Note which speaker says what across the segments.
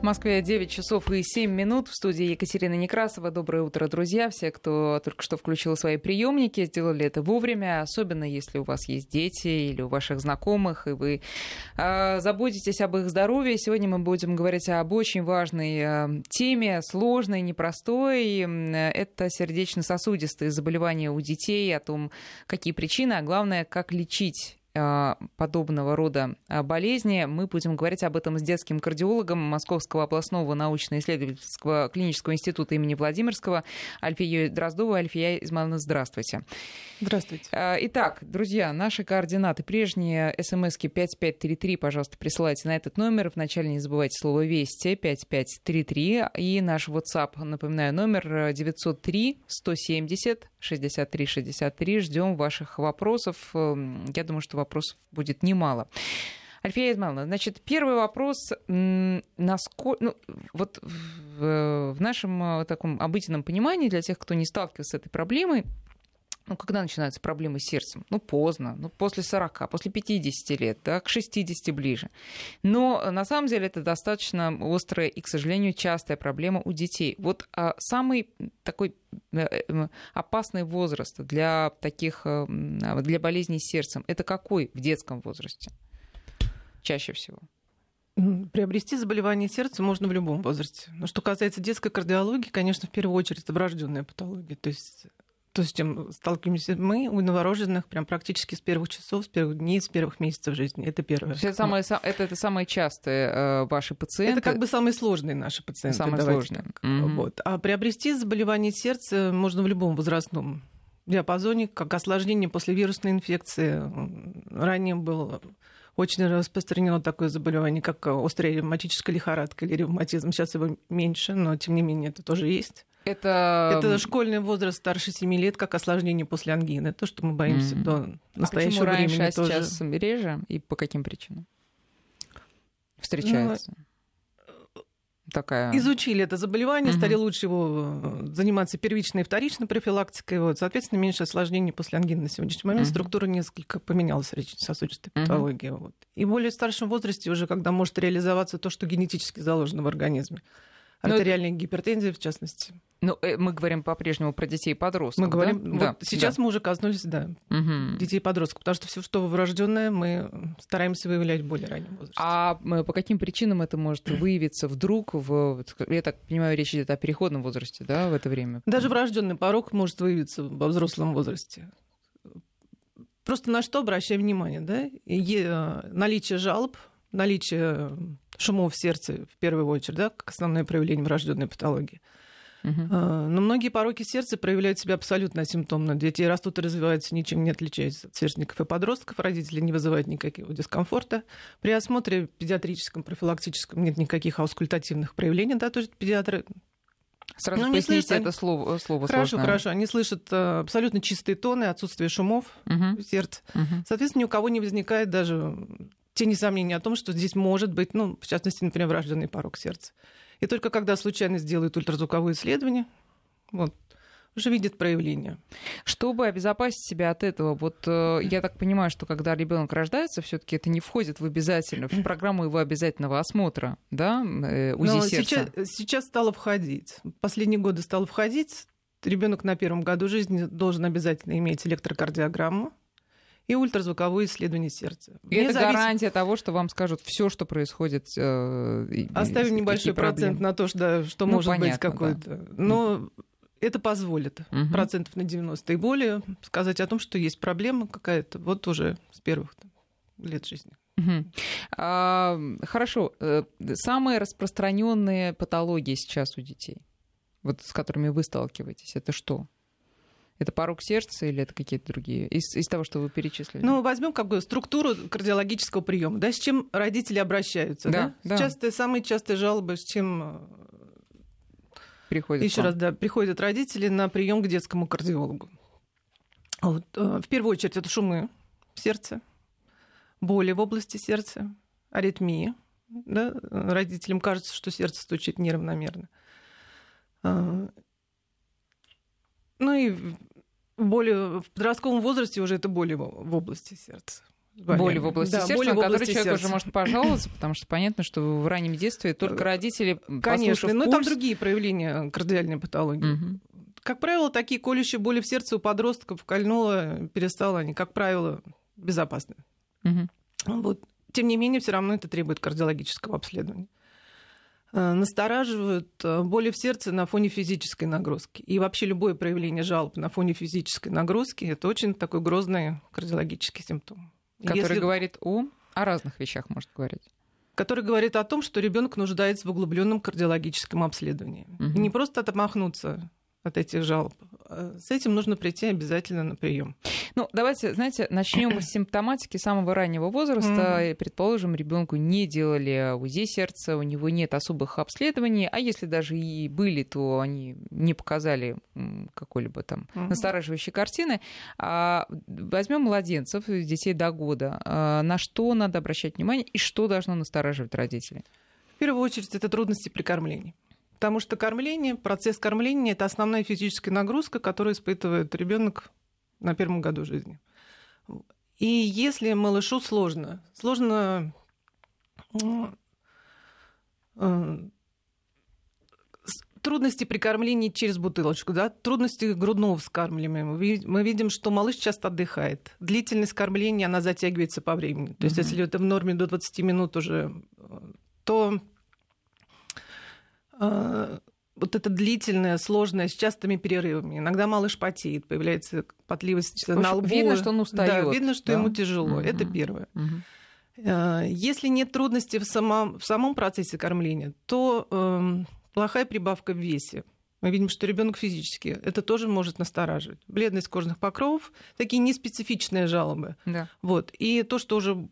Speaker 1: В Москве 9 часов и 7 минут. В студии Екатерина Некрасова. Доброе утро, друзья. Все, кто только что включил свои приемники, сделали это вовремя. Особенно, если у вас есть дети или у ваших знакомых, и вы э, заботитесь об их здоровье. Сегодня мы будем говорить об очень важной э, теме, сложной, непростой. Это сердечно-сосудистые заболевания у детей, о том, какие причины, а главное, как лечить подобного рода а, болезни. Мы будем говорить об этом с детским кардиологом Московского областного научно-исследовательского клинического института имени Владимирского Альфией Дроздовой. Альфия Измановна, здравствуйте.
Speaker 2: Здравствуйте.
Speaker 1: А, итак, друзья, наши координаты. Прежние смски 5533, пожалуйста, присылайте на этот номер. Вначале не забывайте слово «Вести» 5533. И наш WhatsApp, напоминаю, номер 903 170 63 63. Ждем ваших вопросов. Эм, я думаю, что вопросов будет немало. Альфия Измайловна, значит, первый вопрос. Насколько, ну, вот в, в нашем э, таком обыденном понимании, для тех, кто не сталкивался с этой проблемой, ну, когда начинаются проблемы с сердцем? Ну, поздно, ну, после 40, после 50 лет, да, к 60 ближе. Но на самом деле это достаточно острая и, к сожалению, частая проблема у детей. Вот а, самый такой э, э, опасный возраст для таких, э, для болезней с сердцем, это какой в детском возрасте чаще всего?
Speaker 2: Приобрести заболевание сердца можно в любом возрасте. Но что касается детской кардиологии, конечно, в первую очередь это врожденная патология. То есть то, с чем сталкиваемся мы у новорожденных прям практически с первых часов, с первых дней, с первых месяцев жизни. Это первое.
Speaker 1: Это самые, это, это самые частые э, ваши пациенты?
Speaker 2: Это как бы самые сложные наши пациенты.
Speaker 1: Самые сложные.
Speaker 2: Mm-hmm. Вот. А приобрести заболевание сердца можно в любом возрастном диапазоне, как осложнение после вирусной инфекции. Ранее было очень распространено такое заболевание, как острая ревматическая лихорадка или ревматизм. Сейчас его меньше, но тем не менее это тоже есть.
Speaker 1: Это...
Speaker 2: это школьный возраст старше 7 лет, как осложнение после ангины. То, что мы боимся mm-hmm. до настоящего а
Speaker 1: раньше,
Speaker 2: времени
Speaker 1: а
Speaker 2: тоже.
Speaker 1: сейчас реже? И по каким причинам? Встречается. Ну, такая...
Speaker 2: Изучили это заболевание, угу. стали лучше его э, заниматься первичной и вторичной профилактикой. Вот, соответственно, меньше осложнений после ангины на сегодняшний момент. Угу. Структура несколько поменялась сердечно-сосудистой угу. патологии. Вот. И в более старшем возрасте уже, когда может реализоваться то, что генетически заложено в организме. Ну, артериальная гипертензия, в частности.
Speaker 1: Ну, э, мы говорим по-прежнему про детей и подростков.
Speaker 2: Мы говорим, да? вот да, сейчас да. мы уже коснулись, да, угу. детей и подростков, потому что все, что врожденное, мы стараемся выявлять в более раннем возрасте.
Speaker 1: А по каким причинам это может выявиться вдруг? В, я так понимаю, речь идет о переходном возрасте, да, в это время?
Speaker 2: Даже врожденный порог может выявиться во взрослом возрасте. Просто на что обращаем внимание, да? Э, наличие жалоб, наличие шумов в сердце в первую очередь, да, как основное проявление врожденной патологии. Uh-huh. Но многие пороки сердца проявляют себя абсолютно асимптомно. Дети растут и развиваются, ничем не отличаясь от сверстников и подростков. Родители не вызывают никакого дискомфорта. При осмотре педиатрическом, профилактическом нет никаких аускультативных проявлений. Да, то есть педиатры
Speaker 1: Сразу ну, поясните слышат, это слово, слово
Speaker 2: Хорошо,
Speaker 1: сложное.
Speaker 2: хорошо. Они слышат э, абсолютно чистые тоны, отсутствие шумов uh-huh. в сердце. Uh-huh. Соответственно, ни у кого не возникает даже тени сомнений о том, что здесь может быть, ну, в частности, например, врожденный порог сердца. И только когда случайно сделают ультразвуковое исследование, вот, уже видит проявление.
Speaker 1: Чтобы обезопасить себя от этого, вот э, я так понимаю, что когда ребенок рождается, все-таки это не входит в обязательно в программу его обязательного осмотра, да, э, УЗИ Но сердца.
Speaker 2: Сейчас, сейчас стало входить. Последние годы стало входить. Ребенок на первом году жизни должен обязательно иметь электрокардиограмму и ультразвуковое исследование сердца.
Speaker 1: И это зависит... гарантия того, что вам скажут все, что происходит. Э,
Speaker 2: Оставим небольшой процент на то, что, да, что ну, может понятно, быть какой-то. Да. Но это позволит угу. процентов на 90 и более сказать о том, что есть проблема какая-то вот уже с первых там, лет жизни.
Speaker 1: Угу. А, хорошо. Э, самые распространенные патологии сейчас у детей, вот с которыми вы сталкиваетесь, это что? Это порог сердца или это какие-то другие? Из, из того, что вы перечислили.
Speaker 2: Ну, возьмем как бы структуру кардиологического приема. Да, с чем родители обращаются? Да, да? да. Частые, самые частые жалобы, с чем
Speaker 1: э, приходят.
Speaker 2: Еще раз, да, приходят родители на прием к детскому кардиологу. Вот, э, в первую очередь это шумы в сердце, боли в области сердца, аритмии. Да? Родителям кажется, что сердце стучит неравномерно. Э, ну и более в подростковом возрасте уже это боли в области сердца.
Speaker 1: Боли в области да, сердца, боли на которые человек сердца. уже может пожаловаться, потому что понятно, что в раннем детстве только родители,
Speaker 2: Конечно, но
Speaker 1: пульс...
Speaker 2: там другие проявления кардиальной патологии. Угу. Как правило, такие колющие боли в сердце у подростков кольнуло, перестало они, как правило, безопасны. Угу. Вот. Тем не менее, все равно это требует кардиологического обследования. Э, настораживают э, боли в сердце на фоне физической нагрузки. И вообще любое проявление жалоб на фоне физической нагрузки – это очень такой грозный кардиологический симптом.
Speaker 1: Который Если... говорит о, о разных вещах, может говорить
Speaker 2: который говорит о том, что ребенок нуждается в углубленном кардиологическом обследовании. Угу. И не просто отмахнуться от этих жалоб. А с этим нужно прийти обязательно на прием.
Speaker 1: Ну, давайте, знаете, начнем с симптоматики самого раннего возраста. Mm-hmm. Предположим, ребенку не делали УЗИ сердца, у него нет особых обследований, а если даже и были, то они не показали какой-либо там mm-hmm. настораживающей картины. А возьмем младенцев, детей до года. А на что надо обращать внимание и что должно настораживать родителей?
Speaker 2: В первую очередь, это трудности при кормлении. Потому что кормление, процесс кормления это основная физическая нагрузка, которую испытывает ребенок на первом году жизни. И если малышу сложно, сложно э, трудности при кормлении через бутылочку, да, трудности грудного вскармливания. Мы видим, что малыш часто отдыхает. Длительность кормления, она затягивается по времени. То есть, mm-hmm. если это в норме до 20 минут уже, то Э, вот это длительное, сложное, с частыми перерывами. Иногда малыш потеет, появляется потливость общем, на лбу.
Speaker 1: Видно, что он устает.
Speaker 2: Да, видно, что да? ему тяжело. Mm-hmm. Это первое. Mm-hmm. Если нет трудностей в самом, в самом процессе кормления, то э, плохая прибавка в весе мы видим, что ребенок физически, это тоже может настораживать. Бледность кожных покровов, такие неспецифичные жалобы. Да. Вот. И то, что уже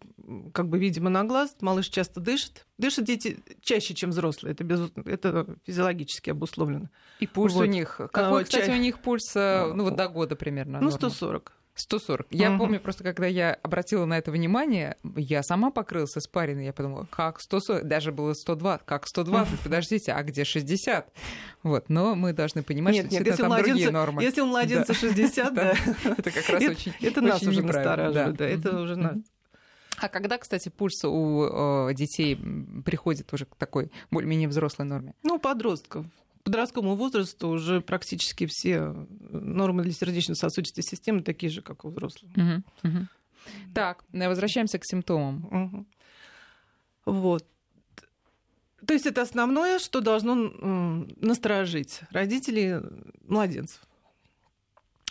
Speaker 2: как бы видимо на глаз, малыш часто дышит. Дышат дети чаще, чем взрослые. Это, без... это физиологически обусловлено.
Speaker 1: И пульс вот. у них. Какой, а, кстати, ча... у них пульс э, ну, вот до года примерно?
Speaker 2: Ну, 140.
Speaker 1: 140. Я угу. помню просто, когда я обратила на это внимание, я сама покрылась испариной. Я подумала, как 140? Даже было 120. Как 120? Подождите, а где 60? Вот, но мы должны понимать, нет, что нет, если там младенца, другие нормы.
Speaker 2: Если у младенца да. 60, да.
Speaker 1: Это как раз очень
Speaker 2: Это нас уже настораживает, да. Это уже нас.
Speaker 1: А когда, кстати, пульс у детей приходит уже к такой более-менее взрослой норме?
Speaker 2: Ну, подростков подростковому возрасту уже практически все нормы для сердечно-сосудистой системы такие же, как у взрослых. Угу, угу.
Speaker 1: Так, возвращаемся к симптомам.
Speaker 2: Угу. Вот. То есть это основное, что должно насторожить родителей младенцев.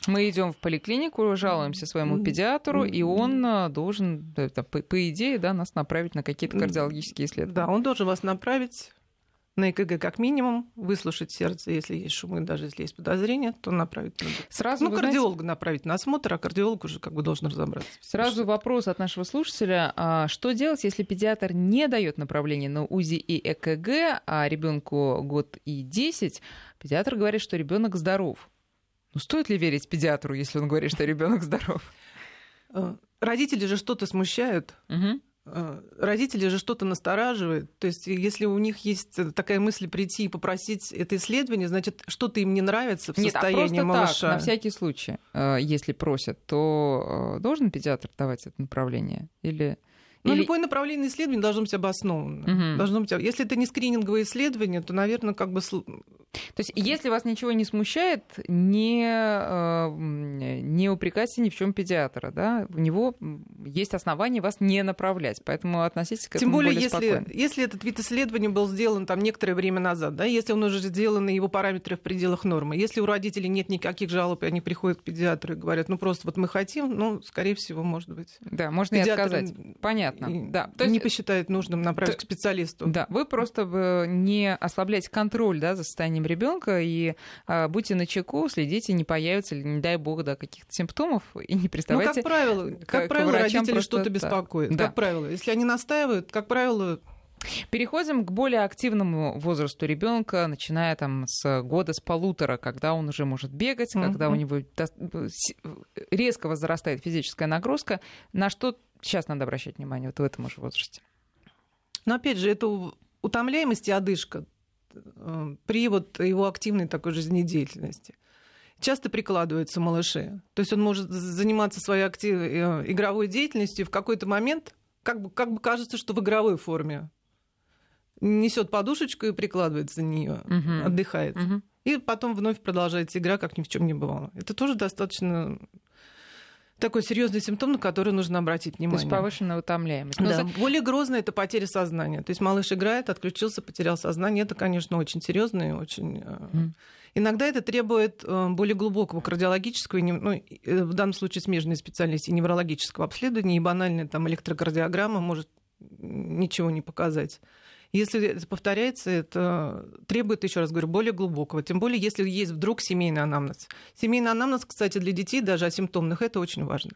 Speaker 1: Мы идем в поликлинику, жалуемся своему педиатру, и он должен, по, по идее, да, нас направить на какие-то кардиологические исследования.
Speaker 2: Да, он должен вас направить на ЭКГ как минимум, выслушать сердце, если есть шумы, даже если есть подозрения, то направить надо. Сразу, ну, кардиолога знаете... направить на осмотр, а кардиолог уже как бы должен разобраться.
Speaker 1: Сразу что... вопрос от нашего слушателя. А что делать, если педиатр не дает направление на УЗИ и ЭКГ, а ребенку год и 10, педиатр говорит, что ребенок здоров. Ну, стоит ли верить педиатру, если он говорит, что ребенок здоров?
Speaker 2: Э, родители же что-то смущают. Угу. Э, родители же что-то настораживает. То есть, если у них есть такая мысль прийти и попросить это исследование, значит, что-то им не нравится в Нет, а состоянии а малыша.
Speaker 1: Так, на всякий случай, э, если просят, то э, должен педиатр давать это направление? Или
Speaker 2: ну, Или... любое направление исследования должно быть обосновано. Угу. Должно быть... Если это не скрининговое исследование, то, наверное, как бы...
Speaker 1: То есть, если вас ничего не смущает, не, э, не упрекайте ни в чем педиатра, да? У него есть основания вас не направлять, поэтому относитесь к этому
Speaker 2: Тем более,
Speaker 1: более
Speaker 2: если,
Speaker 1: спокойно.
Speaker 2: если этот вид исследования был сделан там некоторое время назад, да, если он уже сделан, и его параметры в пределах нормы, если у родителей нет никаких жалоб, и они приходят к педиатру и говорят, ну, просто вот мы хотим, ну, скорее всего, может быть.
Speaker 1: Да, можно Педиатр... и отказать. Понятно
Speaker 2: понятно. Да. То есть... Не посчитает нужным направить то... к специалисту.
Speaker 1: Да, вы просто не ослабляете контроль да, за состоянием ребенка и а, будьте на чеку, следите, не появится ли, не дай бог, да, каких-то симптомов, и не приставайте.
Speaker 2: Ну, как правило, как правило родители что-то беспокоит. Да. Как правило, если они настаивают, как правило,
Speaker 1: Переходим к более активному возрасту ребенка, начиная там с года, с полутора, когда он уже может бегать, mm-hmm. когда у него резко возрастает физическая нагрузка. На что сейчас надо обращать внимание вот в этом уже возрасте?
Speaker 2: Но опять же, это утомляемость и одышка э, при вот его активной такой жизнедеятельности. часто прикладываются малыши. То есть он может заниматься своей актив... Э, игровой деятельностью и в какой-то момент как бы, как бы кажется, что в игровой форме несет подушечку и прикладывается за нее, угу. отдыхает. Угу. И потом вновь продолжается игра, как ни в чем не бывало. Это тоже достаточно такой серьезный симптом, на который нужно обратить внимание.
Speaker 1: То есть повышенная утомляемость.
Speaker 2: Да. Но... Более грозная это потеря сознания. То есть малыш играет, отключился, потерял сознание. Это, конечно, очень серьезно и очень. Mm. Иногда это требует э, более глубокого кардиологического, ну, э, в данном случае смежной специальности неврологического обследования, и банальная там электрокардиограмма может ничего не показать. Если это повторяется, это требует, еще раз говорю, более глубокого. Тем более, если есть вдруг семейный анамнез. Семейный анамнез, кстати, для детей, даже асимптомных, это очень важно.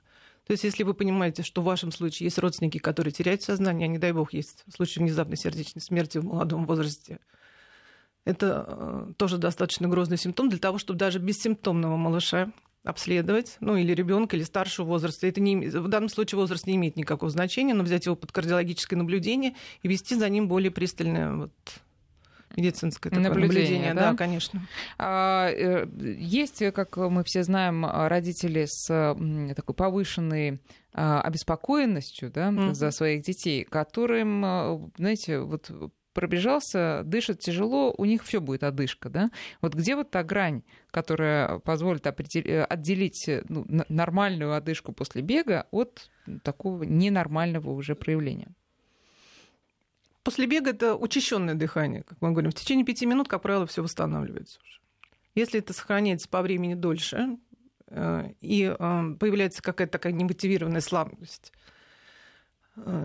Speaker 2: То есть, если вы понимаете, что в вашем случае есть родственники, которые теряют сознание, а не дай бог, есть случай внезапной сердечной смерти в молодом возрасте, это э, тоже достаточно грозный симптом для того, чтобы даже бессимптомного малыша обследовать, ну или ребенка, или старшего возраста. Это не, в данном случае возраст не имеет никакого значения, но взять его под кардиологическое наблюдение и вести за ним более пристальное вот, медицинское такое наблюдение, наблюдение да? да, конечно.
Speaker 1: А, э, есть, как мы все знаем, родители с такой повышенной а, обеспокоенностью да, mm-hmm. за своих детей, которым, э, знаете, вот пробежался, дышит тяжело, у них все будет одышка, да? Вот где вот та грань, которая позволит э, отделить э, ну, нормальную одышку после бега от такого ненормального уже проявления?
Speaker 2: После бега это учащенное дыхание, как мы говорим. В течение пяти минут, как правило, все восстанавливается уже. Если это сохраняется по времени дольше, э, и появляется какая-то такая немотивированная слабость,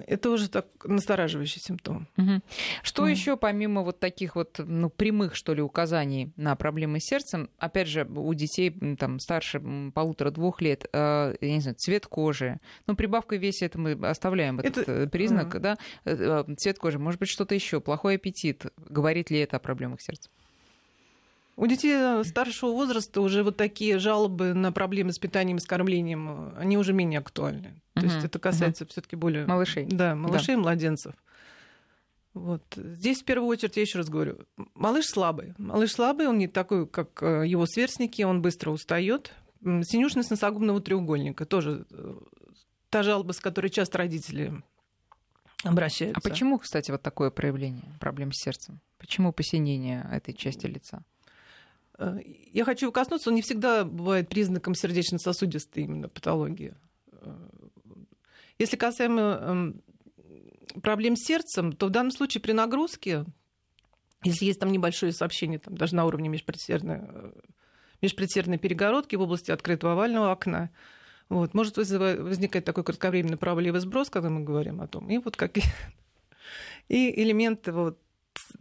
Speaker 2: это уже так настораживающий симптом.
Speaker 1: Угу. Что mm. еще помимо вот таких вот ну, прямых, что ли, указаний на проблемы с сердцем, опять же, у детей там старше полутора-двух лет, э, я не знаю, цвет кожи, ну, прибавка веса, это мы оставляем этот это... Э, признак, mm. да, э, цвет кожи, может быть, что-то еще, плохой аппетит, говорит ли это о проблемах сердца?
Speaker 2: У детей старшего возраста уже вот такие жалобы на проблемы с питанием и с кормлением, они уже менее актуальны. То есть это касается uh все-таки более...
Speaker 1: Малышей.
Speaker 2: Да, малышей да. и младенцев. Вот. Здесь в первую очередь, я еще раз говорю, малыш слабый. Малыш слабый, он не такой, как э, его сверстники, он быстро устает. Синюшность носогубного треугольника тоже э, та жалоба, с которой часто родители обращаются.
Speaker 1: А почему, кстати, вот такое проявление проблем с сердцем? Почему посинение этой части лица?
Speaker 2: Э, я хочу коснуться, он не всегда бывает признаком сердечно-сосудистой именно патологии. Если касаемо эм, проблем с сердцем, то в данном случае при нагрузке, если есть там небольшое сообщение, там, даже на уровне межпредсердной, э, межпредсердной перегородки в области открытого овального окна, вот, может возникать такой кратковременный праволевый сброс, когда мы говорим о том, и вот как и элементы вот,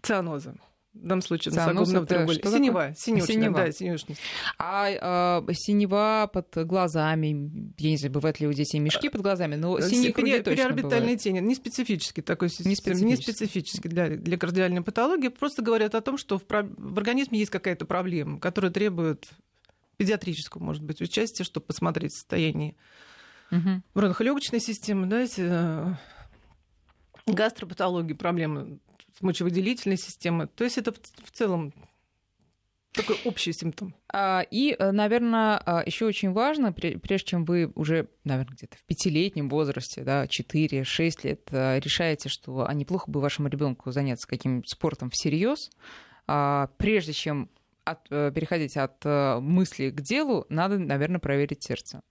Speaker 2: цианоза в данном случае носогубного треугольника. Синева, синюшная, синева. да, синюшность.
Speaker 1: А э, синева под глазами, я не знаю, бывают ли у детей мешки под глазами, но синие круги точно
Speaker 2: Переорбитальные тени, не специфический такой не специфический, не специфический для, для кардиальной патологии, просто говорят о том, что в, в организме есть какая-то проблема, которая требует педиатрического, может быть, участия, чтобы посмотреть состояние угу. бронхолегочной системы, да, э, гастропатологии, проблемы мочевыделительной системой. То есть это в целом такой общий симптом.
Speaker 1: А, и, э, наверное, а, еще очень важно, прежде чем вы уже, наверное, где-то в пятилетнем возрасте, да, 4-6 лет, э, решаете, что а неплохо бы вашему ребенку заняться каким-нибудь спортом всерьез, прежде чем от, э, переходить от мысли к делу, надо, наверное, проверить сердце.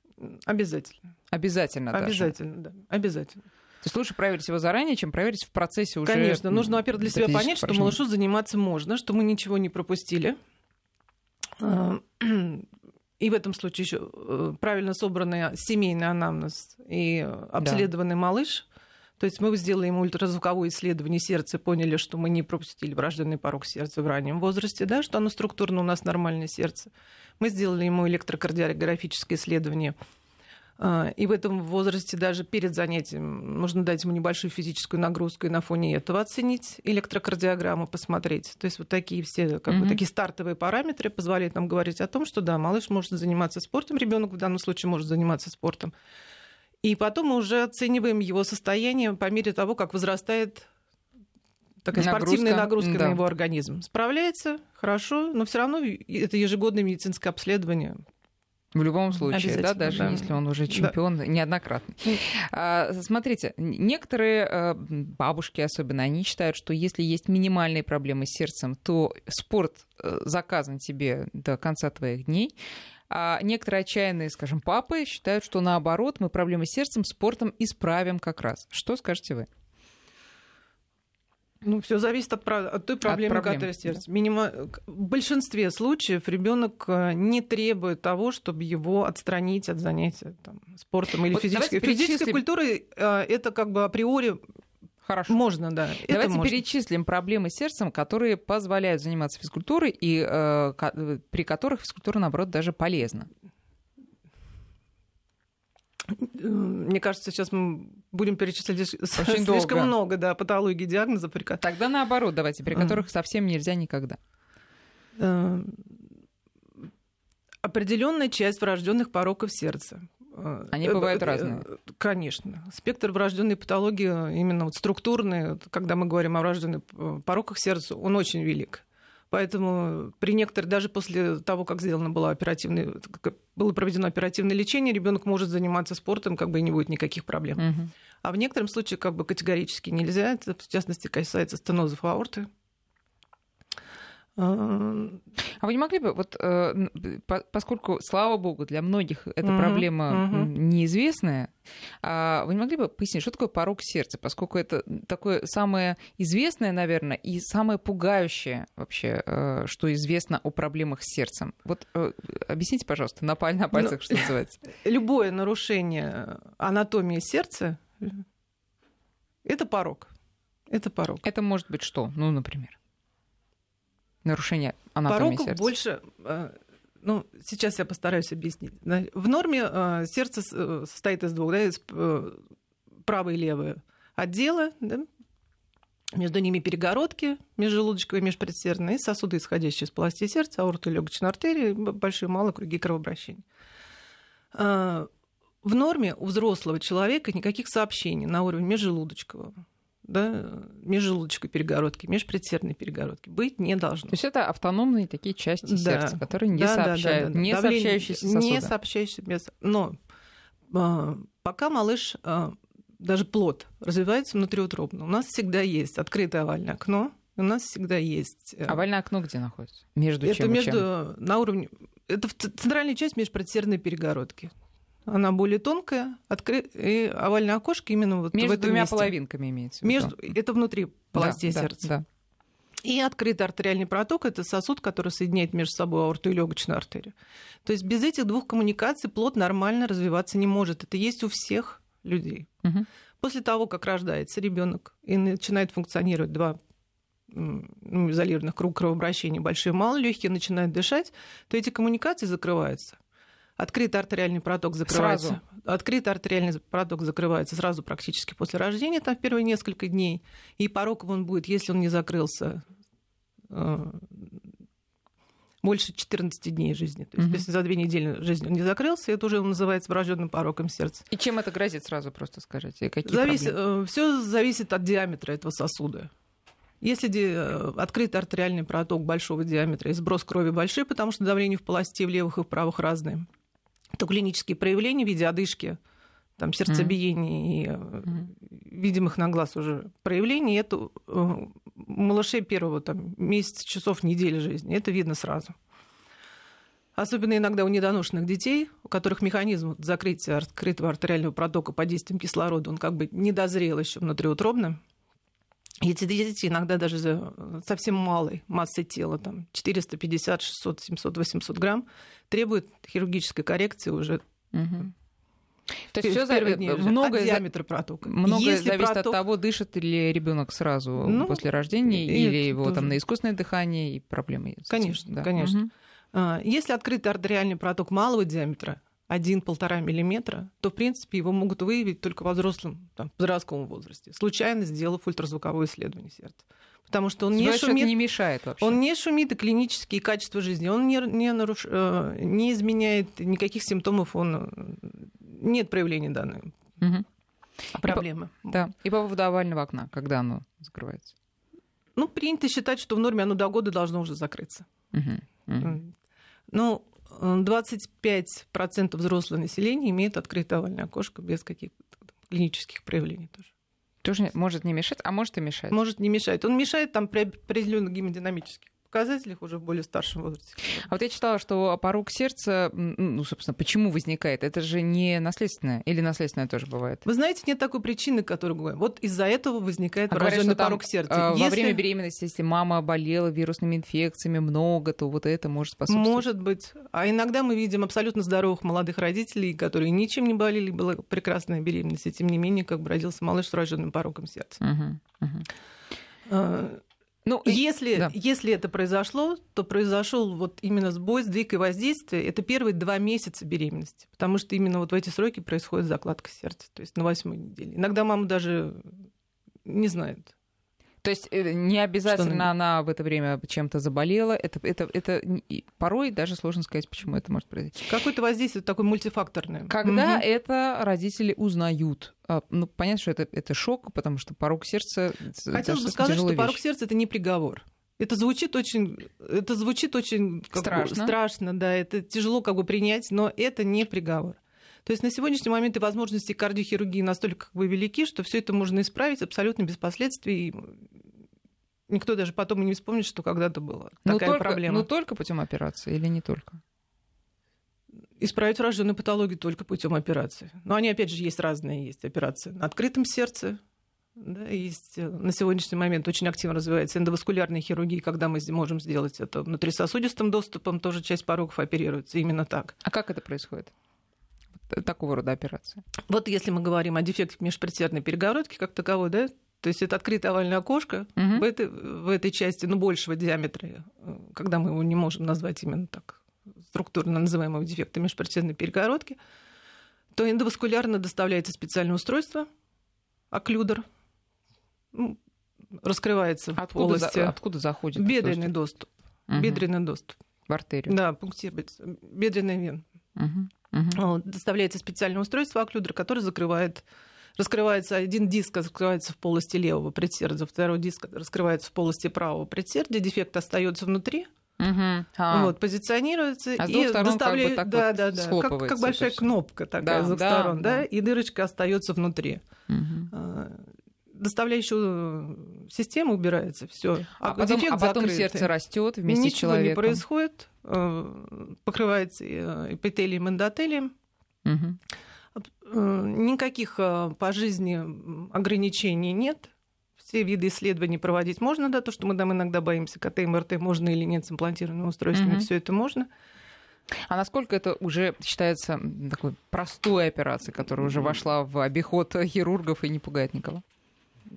Speaker 2: Обязательно.
Speaker 1: Обязательно.
Speaker 2: Обязательно,
Speaker 1: даже.
Speaker 2: да. Обязательно.
Speaker 1: То есть лучше проверить его заранее, чем проверить в процессе уже.
Speaker 2: Конечно, нужно, во-первых, для себя понять, что малышу заниматься можно, что мы ничего не пропустили. А, и в этом случае еще э, правильно собранный семейный анамнез и обследованный да. малыш. То есть мы сделали ему ультразвуковое исследование сердца, поняли, что мы не пропустили врожденный порог сердца в раннем возрасте, да, что оно структурно у нас нормальное сердце. Мы сделали ему электрокардиографическое исследование и в этом возрасте даже перед занятием нужно дать ему небольшую физическую нагрузку и на фоне этого оценить электрокардиограмму, посмотреть. То есть вот такие все как mm-hmm. бы, такие стартовые параметры позволяют нам говорить о том, что да, малыш может заниматься спортом, ребенок в данном случае может заниматься спортом. И потом мы уже оцениваем его состояние по мере того, как возрастает такая нагрузка, спортивная нагрузка да. на его организм. Справляется хорошо, но все равно это ежегодное медицинское обследование.
Speaker 1: В любом случае, да, даже да. если он уже чемпион да. неоднократно. А, смотрите, некоторые а, бабушки особенно, они считают, что если есть минимальные проблемы с сердцем, то спорт э, заказан тебе до конца твоих дней. А некоторые отчаянные, скажем, папы считают, что наоборот, мы проблемы с сердцем спортом исправим как раз. Что скажете вы?
Speaker 2: Ну, все зависит от, от той проблемы, от проблем. которая сердце. Минима... В большинстве случаев ребенок э, не требует того, чтобы его отстранить от занятия там, спортом или вот физической. Физической культурой э, это как бы априори
Speaker 1: Хорошо.
Speaker 2: Можно, да.
Speaker 1: Давайте можно. перечислим проблемы с сердцем, которые позволяют заниматься физкультурой и э, при которых физкультура, наоборот, даже полезна.
Speaker 2: Мне кажется, сейчас мы будем перечислять Очень слишком долго. много да, патологий, диагнозов. При...
Speaker 1: Тогда наоборот, давайте, при которых совсем нельзя никогда. Э,
Speaker 2: определенная часть врожденных пороков сердца.
Speaker 1: Э, Они бывают э, разные.
Speaker 2: Конечно. Спектр врожденной патологии, именно вот структурный, когда мы говорим о врожденных пороках сердца, он очень велик. Поэтому при некоторых, даже после того, как сделано было оперативное, было проведено оперативное лечение, ребенок может заниматься спортом, как бы и не будет никаких проблем. Угу. А в некотором случае как бы категорически нельзя. Это, в частности, касается стенозов аорты.
Speaker 1: А вы не могли бы, вот, э, поскольку, слава богу, для многих эта mm-hmm. проблема mm-hmm. неизвестная, а вы не могли бы пояснить, что такое порог сердца, поскольку это такое самое известное, наверное, и самое пугающее вообще, э, что известно о проблемах с сердцем. Вот э, объясните, пожалуйста, на, паль- на пальцах, ну, что называется.
Speaker 2: Любое нарушение анатомии сердца – это порог. Это порог.
Speaker 1: Это может быть что? Ну, например нарушение анатомии
Speaker 2: Пороков
Speaker 1: сердца?
Speaker 2: больше э, ну, сейчас я постараюсь объяснить. В норме э, сердце э, состоит из двух, да, из правое и левое отдела, да, между ними перегородки межжелудочковые, межпредсердные, сосуды, исходящие из полости сердца, аорты, легочной артерии, большие и малые круги кровообращения. В норме у взрослого человека никаких сообщений на уровне межжелудочкового да, межжелудочковой перегородки, межпредсердной перегородки быть не должно.
Speaker 1: То есть это автономные такие части да. сердца, которые не да, сообщают, да, да, да. не Давление, сообщающиеся сосуды.
Speaker 2: Не сообщающиеся, но а, пока малыш, а, даже плод развивается внутриутробно, у нас всегда есть открытое овальное окно, у нас всегда есть...
Speaker 1: Э, овальное окно где находится?
Speaker 2: Между это чем между, чем? на уровне... Это центральная часть межпредсердной перегородки. Она более тонкая, откры... и овальное окошко именно вот
Speaker 1: Между
Speaker 2: в этом
Speaker 1: двумя
Speaker 2: месте.
Speaker 1: половинками имеется.
Speaker 2: Между... Это внутри полости
Speaker 1: да,
Speaker 2: сердца.
Speaker 1: Да, да.
Speaker 2: И открытый артериальный проток – это сосуд, который соединяет между собой аорту и легочную артерию. То есть без этих двух коммуникаций плод нормально развиваться не может. Это есть у всех людей. Угу. После того, как рождается ребенок и начинает функционировать два ну, изолированных круг кровообращения, большие и малые легкие начинают дышать, то эти коммуникации закрываются. Открытый артериальный проток закрывается. Сразу. Открытый артериальный проток закрывается сразу практически после рождения, там в первые несколько дней. И пороком он будет, если он не закрылся э, больше 14 дней жизни. То есть, угу. если за две недели жизни он не закрылся, это уже называется врожденным пороком сердца.
Speaker 1: И чем это грозит, сразу просто скажите? Какие
Speaker 2: Завис... Э, Все зависит от диаметра этого сосуда. Если э, открытый артериальный проток большого диаметра и сброс крови большой, потому что давление в полости в левых и в правых разные, то клинические проявления в виде одышки, там, сердцебиения mm-hmm. и видимых на глаз уже проявлений, это э, малышей первого там, месяца, часов, недели жизни. Это видно сразу. Особенно иногда у недоношенных детей, у которых механизм закрытия открытого артериального протока под действием кислорода, он как бы не дозрел еще внутриутробно. Эти дети иногда даже совсем малой массой тела, там 450, 600, 700, 800 грамм, требуют хирургической коррекции уже
Speaker 1: угу. То есть все зависит
Speaker 2: многое от диаметра протока.
Speaker 1: Многое Если зависит проток... от того, дышит ли ребенок сразу ну, после рождения, или его тоже. там на искусственное дыхание и проблемы.
Speaker 2: Конечно, да. конечно. Угу. Если открытый артериальный проток малого диаметра, 1-1,5 миллиметра, то, в принципе, его могут выявить только во взрослом, там, подростковом возрасте, случайно сделав ультразвуковое исследование сердца. Потому что он не шумит,
Speaker 1: не мешает вообще.
Speaker 2: Он не шумит и клинические качества жизни. Он не, не, наруш... Э, не изменяет никаких симптомов. Он... Нет проявления данной угу. проблемы.
Speaker 1: И по... Да. И по поводу овального окна, когда оно закрывается?
Speaker 2: Ну, принято считать, что в норме оно до года должно уже закрыться.
Speaker 1: Мгм, мгм.
Speaker 2: Ну, 25% взрослого населения имеет открытое овальное окошко без каких-то клинических проявлений тоже.
Speaker 1: Тоже может не мешать, а может и мешать.
Speaker 2: Может не мешает. Он мешает там при определенных гемодинамических показателях уже в более старшем возрасте.
Speaker 1: А вот я читала, что порог сердца, ну, собственно, почему возникает? Это же не наследственное, или наследственное тоже бывает?
Speaker 2: Вы знаете, нет такой причины, которую говорим. Вот из-за этого возникает
Speaker 1: А
Speaker 2: врожденный
Speaker 1: там,
Speaker 2: порог сердца.
Speaker 1: э, Во
Speaker 2: Если-
Speaker 1: время беременности, если мама болела вирусными инфекциями много, то вот это может способствовать.
Speaker 2: Может быть. А иногда мы видим абсолютно здоровых молодых родителей, которые ничем не болели, была прекрасная беременность, и тем не менее, как бы родился малыш с врожденным пороком сердца.
Speaker 1: Мгм, мгм. Ну, и-
Speaker 2: Если,
Speaker 1: да.
Speaker 2: если это произошло, то произошел вот именно сбой, сдвиг и воздействие. Это первые два месяца беременности, потому что именно вот в эти сроки происходит закладка сердца, то есть на восьмой неделе. Иногда мама даже не знает.
Speaker 1: То есть э, не обязательно
Speaker 2: она-
Speaker 1: в это время чем-то заболела. Это, это, это порой даже сложно сказать, почему это может произойти.
Speaker 2: Какое-то воздействие такое мультифакторное.
Speaker 1: Когда
Speaker 2: Мгм.
Speaker 1: это родители узнают? А, Ну, понятно, что это, это шок, потому что порог сердца...
Speaker 2: Хотелось бы сказать, что
Speaker 1: тяжелая
Speaker 2: порог
Speaker 1: вещь.
Speaker 2: сердца это не приговор. Это звучит очень, это звучит очень как бы
Speaker 1: Страшно.
Speaker 2: страшно, да, это тяжело как бы принять, но это не приговор. То есть на сегодняшний момент и возможности кардиохирургии настолько как бы велики, что все это можно исправить абсолютно без последствий. Никто даже потом и не вспомнит, что когда-то была
Speaker 1: Ну,
Speaker 2: такая
Speaker 1: только,
Speaker 2: проблема.
Speaker 1: ну, только путем операции или не только?
Speaker 2: Исправить врожденную патологию только путем операции. Но они, опять же, есть разные. Есть операции на открытом сердце. Да, есть э, на сегодняшний момент очень активно развивается эндоваскулярная хирургия, когда мы можем сделать это внутрисосудистым доступом, тоже часть пороков оперируется именно так.
Speaker 1: А как это происходит? Вот Такого рода операции.
Speaker 2: Вот если мы говорим о дефекте межпредсердной перегородки как таковой, да, то есть это открытое овальное окошко
Speaker 1: Мгм.
Speaker 2: в, этой, в этой части, ну, большего диаметра, э, когда мы его не можем назвать именно так, структурно называемого дефекта межпредсердной перегородки, то эндоваскулярно доставляется специальное устройство, оклюдер, ну, раскрывается в
Speaker 1: Откуда, за-
Speaker 2: полости.
Speaker 1: откуда заходит?
Speaker 2: бедренный
Speaker 1: доступ? Мгм.
Speaker 2: Бедренный доступ.
Speaker 1: В артерию.
Speaker 2: Да, пунктируется. Бедренный вен.
Speaker 1: Мгм.
Speaker 2: Вот, доставляется специальное устройство оклюдер, который закрывает раскрывается один диск раскрывается в полости левого предсердия, второй диск раскрывается в полости правого предсердия, дефект остается внутри.
Speaker 1: А,
Speaker 2: вот, позиционируется
Speaker 1: А
Speaker 2: и
Speaker 1: сторон как бы
Speaker 2: доставляет, да,
Speaker 1: вот
Speaker 2: да, да, как, как большая
Speaker 1: всё.
Speaker 2: кнопка такая
Speaker 1: Да,
Speaker 2: с двух
Speaker 1: да,
Speaker 2: сторон, да,
Speaker 1: да.
Speaker 2: и дырочка остается внутри.
Speaker 1: мгм.
Speaker 2: А, Доставляющую систему убирается, все.
Speaker 1: А, потом, а потом сердце растет вместе
Speaker 2: Ничего
Speaker 1: с человеком.
Speaker 2: не происходит, э, покрывается э, эпителием, эндотелием. Э, Никаких э, по жизни ограничений нет. Все виды исследований проводить можно, да, то, что мы там иногда боимся, КТ, МРТ, можно или нет с имплантированными устройствами,
Speaker 1: Мгм.
Speaker 2: все это можно.
Speaker 1: А насколько это уже считается такой простой операцией, которая уже вошла в обиход хирургов и не пугает никого?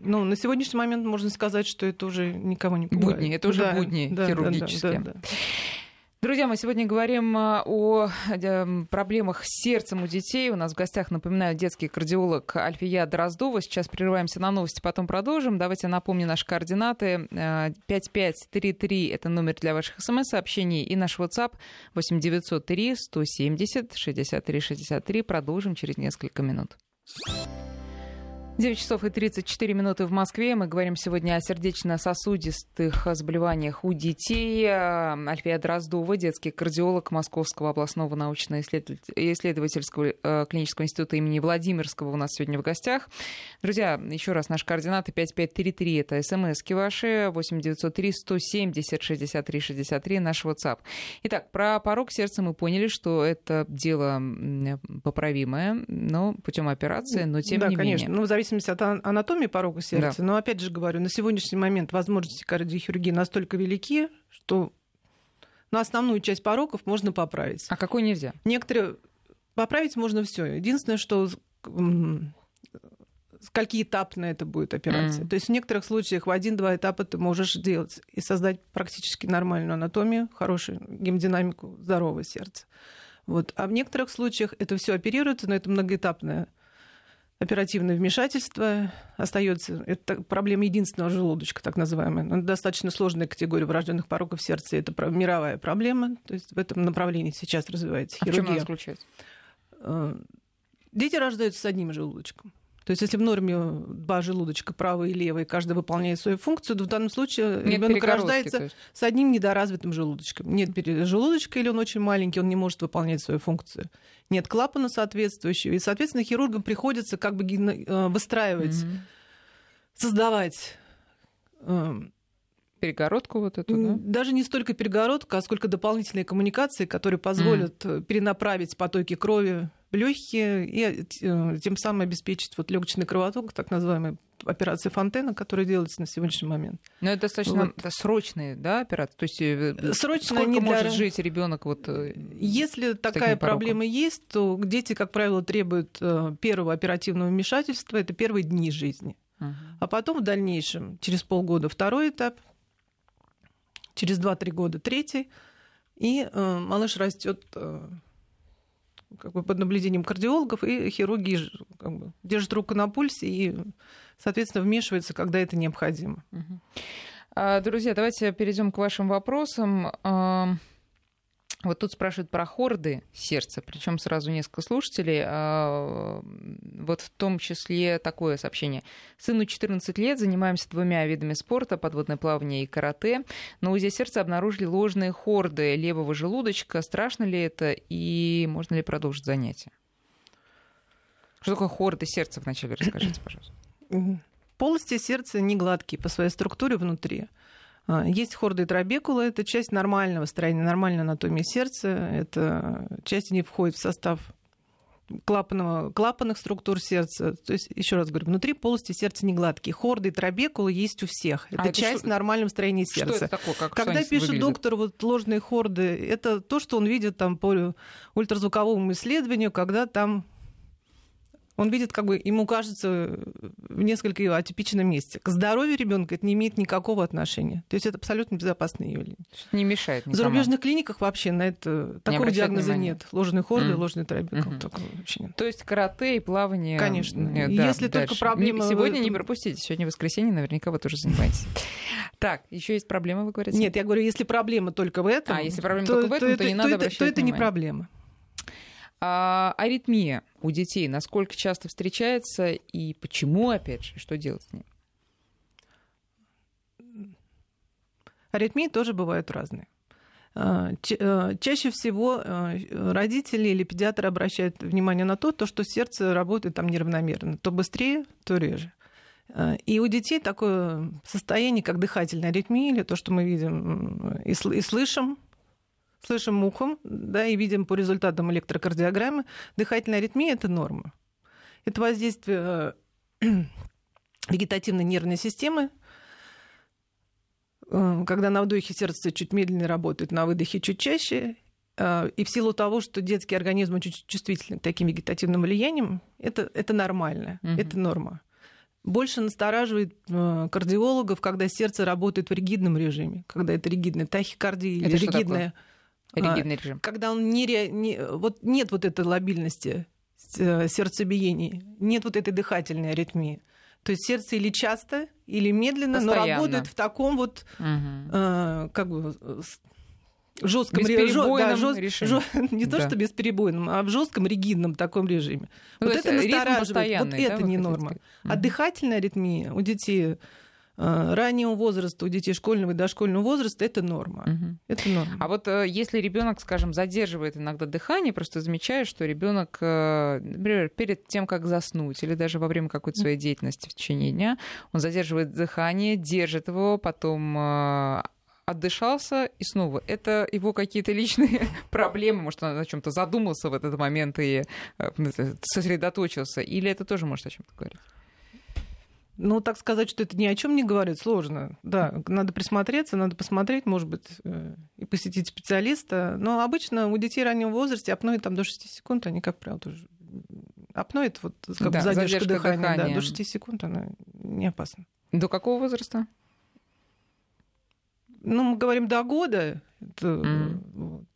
Speaker 2: Ну, на сегодняшний момент можно сказать, что это уже никого не пугает.
Speaker 1: Будни, это уже
Speaker 2: Да,
Speaker 1: будни
Speaker 2: да, да,
Speaker 1: хирургические.
Speaker 2: да, да, да.
Speaker 1: Друзья, мы сегодня говорим а, о э, проблемах с сердцем у детей. У нас в гостях, напоминаю, детский кардиолог Альфия Дроздова. Сейчас прерываемся на новости, потом продолжим. Давайте напомню наши координаты. Э, 5533 — это номер для ваших смс-сообщений. И наш WhatsApp 8903 170 63 63. Продолжим через несколько минут. 9 часов и 34 минуты в Москве. Мы говорим сегодня о сердечно-сосудистых заболеваниях у детей. Альфия Дроздова, детский кардиолог Московского областного научно-исследовательского э, клинического института имени Владимирского у нас сегодня в гостях. Друзья, еще раз, наши координаты 5533, это смски ваши, 8903 170 63 63, наш WhatsApp. Итак, про порог сердца мы поняли, что это дело поправимое, но путем операции, но тем
Speaker 2: да,
Speaker 1: не
Speaker 2: конечно.
Speaker 1: менее.
Speaker 2: Ну, в зависимости от ан- анатомии порога сердца. Но опять же говорю, на сегодняшний момент возможности кардиохирургии настолько велики, что на основную часть пороков можно поправить.
Speaker 1: А какой нельзя?
Speaker 2: Некоторые поправить можно все. Единственное, что м, скольки-этапно это будет операция.
Speaker 1: Мгм.
Speaker 2: То есть в некоторых случаях в один-два этапа ты можешь сделать и создать практически нормальную анатомию, хорошую гемодинамику здорового сердца. Вот. А в некоторых случаях это все оперируется, но это многоэтапное оперативное вмешательство остается. Это проблема единственного желудочка, так называемая. Но это достаточно сложная категория врожденных пороков сердца. Это мировая проблема. То есть в этом направлении сейчас развивается
Speaker 1: А в чем
Speaker 2: хирургия.
Speaker 1: она заключается?
Speaker 2: Э, Дети рождаются с одним желудочком. То есть, если в норме два желудочка, правый и левый, каждый выполняет свою функцию, то в данном случае ребенок рождается с одним недоразвитым желудочком. Нет желудочка, или он очень маленький, он не может выполнять свою функцию. Нет клапана соответствующего. И, соответственно, хирургам приходится как бы э, выстраивать, mm-hmm. создавать эм,
Speaker 1: перегородку вот эту, да?
Speaker 2: Даже не столько перегородка, а сколько дополнительные коммуникации, которые позволят mm. перенаправить потоки крови легкие и э, тем самым обеспечить вот легочный кровоток, так называемая операция Фонтена, которая делается на сегодняшний момент.
Speaker 1: Но это достаточно вот. срочные, да, операции? То есть э, Срочно сколько не может для... жить ребенок вот
Speaker 2: Если такая проблема есть, то дети, как правило, требуют первого оперативного вмешательства, это первые дни жизни. Uh-huh. А потом в дальнейшем, через полгода, второй этап, через 2-3 года третий, и э, малыш растет э, как бы под наблюдением кардиологов, и хирурги как бы, держат руку на пульсе и, соответственно, вмешиваются, когда это необходимо.
Speaker 1: А, друзья, давайте перейдем к вашим вопросам. Вот тут спрашивают про хорды сердца, причем сразу несколько слушателей. А, вот в том числе такое сообщение. Сыну 14 лет, занимаемся двумя видами спорта, подводное плавание и карате. На УЗИ сердца обнаружили ложные хорды левого желудочка. Страшно ли это и можно ли продолжить занятия? Что такое хорды сердца вначале? Расскажите, пожалуйста.
Speaker 2: Полости сердца не гладкие по своей структуре внутри. А, есть хорда и трабекула, это часть нормального строения, нормальной анатомии сердца, это часть не входит в состав клапанного, клапанных структур сердца. То есть, еще раз говорю, внутри полости сердца не гладкие. Хорды и трабекулы есть у всех. Это а часть это нормального строения сердца. Что
Speaker 1: это такое? Как,
Speaker 2: Когда пишет выглядит? доктор вот ложные хорды, это то, что он видит там по ультразвуковому исследованию, когда там он видит, как бы ему кажется в несколько атипичном месте. К здоровью ребенка это не имеет никакого отношения. То есть это абсолютно безопасное явление.
Speaker 1: Не мешает никому.
Speaker 2: В зарубежных клиниках вообще на это такого диагноза внимания. нет. Ложный хорды, mm. ложный тробик. Mm-hmm. Такого вообще нет.
Speaker 1: То есть карате и плавание.
Speaker 2: Конечно. Нет, да,
Speaker 1: Если дальше. только проблема. Сегодня не пропустите. Сегодня воскресенье, наверняка вы тоже занимаетесь. Так, еще есть проблема, вы говорите?
Speaker 2: Нет, я говорю, если проблема только в этом.
Speaker 1: А, если проблема только в этом, то не надо обращать
Speaker 2: То это не проблема.
Speaker 1: А аритмия у детей насколько часто встречается и почему, опять же, что делать с ней?
Speaker 2: Аритмии тоже бывают разные. А, а, чаще всего а, родители или педиатры обращают внимание на то, то, что сердце работает там неравномерно. То быстрее, то реже. И у детей такое состояние, как дыхательная аритмия, или то, что мы видим и слышим, слышим ухом, да, и видим по результатам электрокардиограммы, дыхательная аритмия – это норма. Это воздействие э, вегетативной нервной системы, э, когда на вдохе сердце чуть медленнее работает, на выдохе чуть чаще. Э, и в силу того, что детский организм очень чувствительный к таким вегетативным влияниям, это, это нормально, угу. это норма. Больше настораживает кардиологов, когда сердце работает в ригидном режиме, когда это ригидная тахикардия или ригидная... Такое?
Speaker 1: Ригидный а, режим.
Speaker 2: Когда он не, не, вот нет вот этой лобильности э, сердцебиений, нет вот этой дыхательной аритмии. То есть сердце или часто, или медленно, Постоянно. но работает в таком вот угу. э, как бы жестком режиме, да, жест, жест, не да. то что бесперебойном, а в жестком ригидном таком режиме. Ну, вот это настораживает. Вот да, это не норма. Сказать? А дыхательная аритмия у детей раннего возраста, у детей школьного и дошкольного возраста, это норма. Угу. Это норма.
Speaker 1: А вот э, если ребенок, скажем, задерживает иногда дыхание, просто замечаю, что ребенок, э, например, перед тем, как заснуть, или даже во время какой-то своей деятельности в течение дня, он задерживает дыхание, держит его, потом отдышался и снова. Это его какие-то личные проблемы, может, он о чем-то задумался в этот момент и сосредоточился, или это тоже может о чем-то говорить?
Speaker 2: Ну, так сказать, что это ни о чем не говорит, сложно. Да, надо присмотреться, надо посмотреть, может быть, э, и посетить специалиста. Но обычно у детей раннего возраста апноэ там до 6 секунд, они, как правило, тоже... Апноэ это вот как да, задержка, задержка дыхания, дыхания. Да, до 6 секунд она не опасна.
Speaker 1: До какого возраста?
Speaker 2: Ну, мы говорим до года. Это, mm. вот,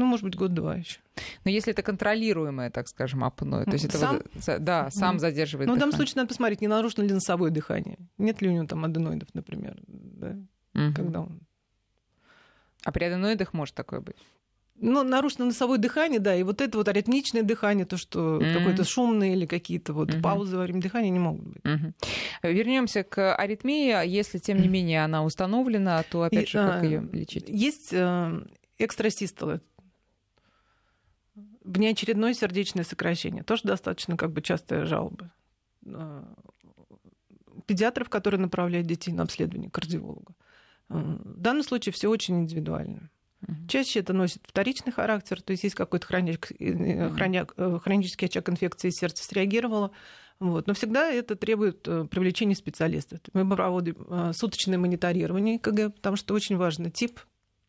Speaker 2: ну, может быть, год-два еще.
Speaker 1: Но если это контролируемое, так скажем, апноэ, то есть это
Speaker 2: сам?
Speaker 1: Вот, да, сам задерживает
Speaker 2: Ну,
Speaker 1: в
Speaker 2: данном случае надо посмотреть, не нарушено ли носовое дыхание. Нет ли у него там аденоидов, например, да? угу. когда он...
Speaker 1: А при аденоидах может такое быть?
Speaker 2: Ну, нарушено носовое дыхание, да, и вот это вот аритмичное дыхание, то, что mm-hmm. какое-то шумное или какие-то вот mm-hmm. паузы во время дыхания не могут быть. Mm-hmm.
Speaker 1: Вернемся к аритмии. Если, тем не менее, она установлена, то, опять и, же, как а, ее лечить?
Speaker 2: Есть э, экстрасистолы, внеочередное сердечное сокращение. Тоже достаточно как бы частая жалоба. Э, педиатров, которые направляют детей на обследование кардиолога. Э, в данном случае все очень индивидуально. Чаще это носит вторичный характер, то есть есть какой-то э, хронический очаг инфекции сердца среагировало. Вот. Но всегда это требует привлечения специалистов. Мы проводим суточное мониторирование КГ, потому что очень важно тип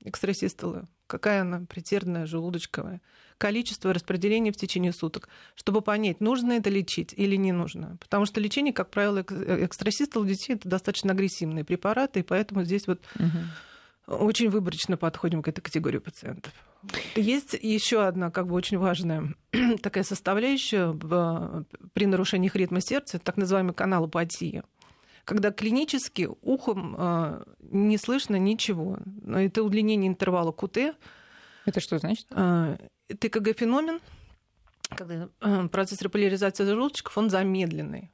Speaker 2: экстрасистолы, какая она, претерная, желудочковая, количество распределения в течение суток, чтобы понять, нужно это лечить или не нужно. Потому что лечение, как правило, э, экстрасистол у детей это достаточно агрессивные препараты, и поэтому здесь вот угу. очень выборочно подходим к этой категории пациентов. Есть еще одна как бы очень важная такая составляющая при нарушениях ритма сердца, так называемая каналопатия когда клинически ухом э, не слышно ничего. Это удлинение интервала КУТ.
Speaker 1: Это что значит?
Speaker 2: Э, ТКГ-феномен, когда э, процесс реполяризации желудочков, он замедленный.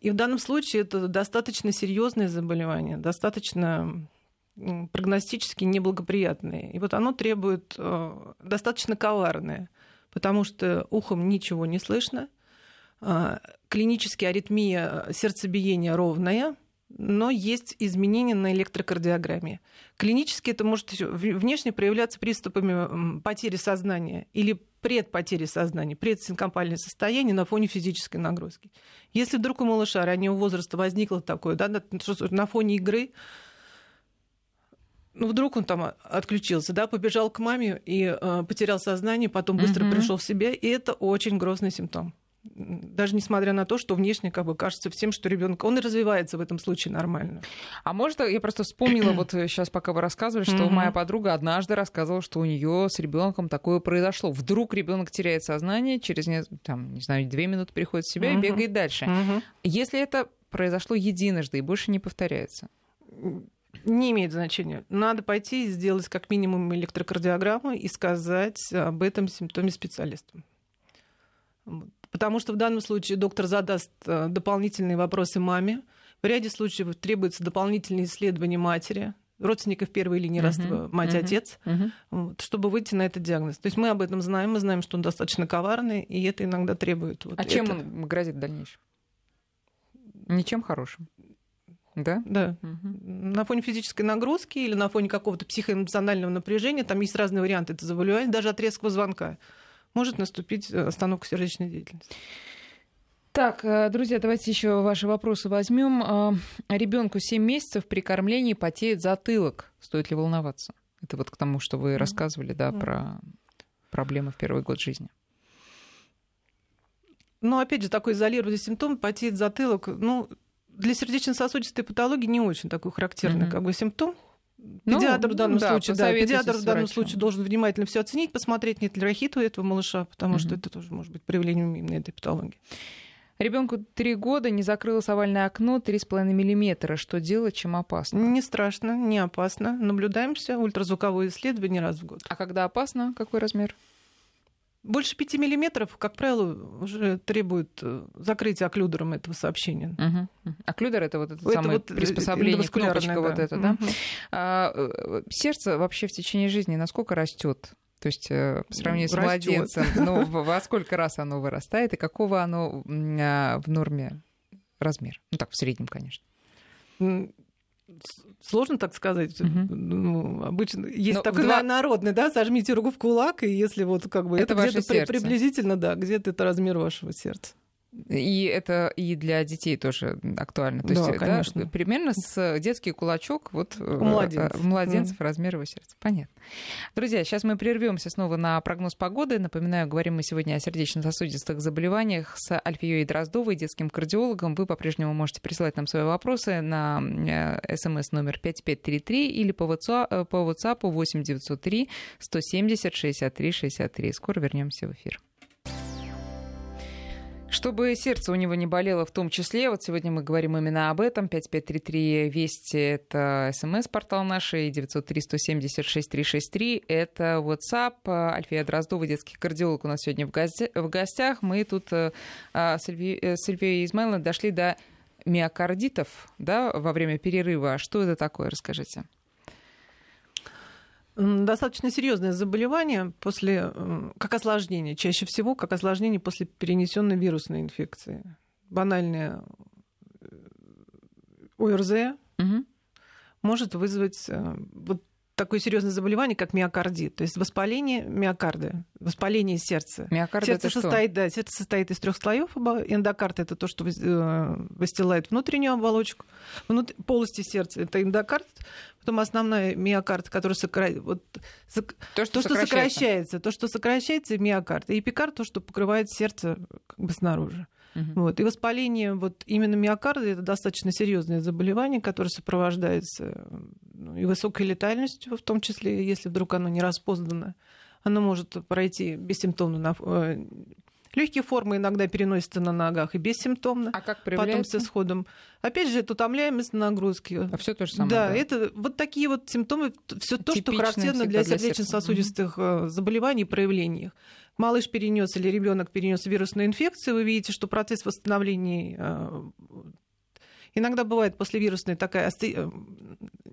Speaker 2: И в данном случае это достаточно серьезное заболевание, достаточно прогностически неблагоприятное. И вот оно требует э, достаточно коварное, потому что ухом ничего не слышно – а, клинически аритмия сердцебиения ровная, но есть изменения на электрокардиограмме. Клинически это может внешне проявляться приступами потери сознания или предпотери сознания, предсинкопальное состояние на фоне физической нагрузки. Если вдруг у малыша раннего возраста возникло такое, да, на фоне игры, ну, вдруг он там отключился, да, побежал к маме и э, потерял сознание, потом быстро угу. пришел в себя, и это очень грозный симптом даже несмотря на то, что внешне как бы кажется всем, что ребенок, он и развивается в этом случае нормально.
Speaker 1: А может, я просто вспомнила, вот сейчас, пока вы рассказывали, что моя подруга однажды рассказывала, что у нее с ребенком такое произошло. Вдруг ребенок теряет сознание, через, там, не знаю, две минуты приходит в себя и бегает дальше. Если это произошло единожды и больше не повторяется?
Speaker 2: Не имеет значения. Надо пойти и сделать как минимум электрокардиограмму и сказать об этом симптоме специалистам. Потому что в данном случае доктор задаст э, дополнительные вопросы маме. В ряде случаев требуется дополнительные исследования матери, родственников первой линии родства, uh-huh, мать-отец, uh-huh. вот, чтобы выйти на этот диагноз. То есть мы об этом знаем, мы знаем, что он достаточно коварный, и это иногда требует.
Speaker 1: Вот а чем он грозит в дальнейшем? Ничем хорошим. Да?
Speaker 2: Да. Угу. На фоне физической нагрузки или на фоне какого-то психоэмоционального напряжения, там есть разные варианты это заболевания, даже от резкого звонка может наступить э, остановка сердечной деятельности.
Speaker 1: Так, э, друзья, давайте еще ваши вопросы возьмем. А, Ребенку 7 месяцев при кормлении потеет затылок. Стоит ли волноваться? Это вот к тому, что вы рассказывали, да, про проблемы в первый год жизни.
Speaker 2: Ну, опять же, такой изолированный симптом, потеет затылок, ну, для сердечно-сосудистой патологии не очень такой характерный mm-hmm. как бы симптом. Ну, педиатр в данном да, случае, да, педиатр в данном случае должен внимательно все оценить, посмотреть, нет ли рахита у этого малыша, потому угу. что это тоже может быть проявлением именно этой патологии.
Speaker 1: Ребенку три года не закрылось овальное окно 3,5 миллиметра. Что делать, чем опасно?
Speaker 2: Не страшно, не опасно. Наблюдаемся, ультразвуковое исследование раз в год.
Speaker 1: А когда опасно, какой размер?
Speaker 2: Больше 5 миллиметров, как правило, уже требует э, закрытия оклюдером этого сообщения.
Speaker 1: Угу. Оклюдер это вот это, это самое вот приспособление, кнопочка да. вот эта, да? Угу. А, э, сердце вообще в течение жизни насколько растет? То есть э, по сравнению с младенцем, ну, во сколько раз оно вырастает и какого оно а, в норме размер? Ну так, в среднем, конечно
Speaker 2: сложно так сказать. Угу. Ну, обычно есть Но такой два... народный, да, сожмите руку в кулак, и если вот как бы это, это где-то при, приблизительно, да, где-то это размер вашего сердца.
Speaker 1: И это и для детей тоже актуально. То
Speaker 2: да,
Speaker 1: есть,
Speaker 2: конечно.
Speaker 1: Да, примерно с детский кулачок вот
Speaker 2: у младенцев,
Speaker 1: э, младенцев mm. размер его сердца. Понятно. Друзья, сейчас мы прервемся снова на прогноз погоды. Напоминаю, говорим мы сегодня о сердечно-сосудистых заболеваниях с Альфией Дроздовой, детским кардиологом. Вы по-прежнему можете присылать нам свои вопросы на э, смс номер 5533 или по WhatsApp, э, по WhatsApp 8903 170 63 63. Скоро вернемся в эфир. Чтобы сердце у него не болело в том числе, вот сегодня мы говорим именно об этом. 5533 Вести — это смс-портал нашей, 903-176-363 — это WhatsApp. Альфия Дроздова, детский кардиолог, у нас сегодня в, гостях. Мы тут а, с Альфией Измайловной дошли до миокардитов да, во время перерыва. Что это такое, расскажите?
Speaker 2: Достаточно серьезное заболевание после, как осложнение, чаще всего как осложнение после перенесенной вирусной инфекции. Банальное э, ОРЗ угу. может вызвать э, вот такое серьезное заболевание, как миокардит, то есть воспаление миокарда, воспаление сердца.
Speaker 1: Миокард
Speaker 2: сердце
Speaker 1: это
Speaker 2: состоит,
Speaker 1: что?
Speaker 2: да, сердце состоит из трех слоев. Эндокард это то, что э, выстилает внутреннюю оболочку, внут... полости сердца. Это эндокард, потом основная миокард, который сокра... вот, сок...
Speaker 1: то, что,
Speaker 2: то, что сокращается, то, что сокращается, миокард, и эпикард, то, что покрывает сердце как бы снаружи. Угу. Вот. И воспаление вот именно миокарда это достаточно серьезное заболевание, которое сопровождается ну, и высокой летальностью, в том числе, если вдруг оно не распознано. Оно может пройти бессимптомно на э, Легкие формы иногда переносятся на ногах и бессимптомно.
Speaker 1: А как
Speaker 2: Потом с исходом. Опять же, это утомляемость нагрузки.
Speaker 1: А все то же самое.
Speaker 2: Да, да, это вот такие вот симптомы, все то, что характерно для сердечно-сосудистых угу. заболеваний и проявлений. Малыш перенес или ребенок перенес вирусную инфекцию, вы видите, что процесс восстановления э, Иногда бывает после вирусной такая асты... Э,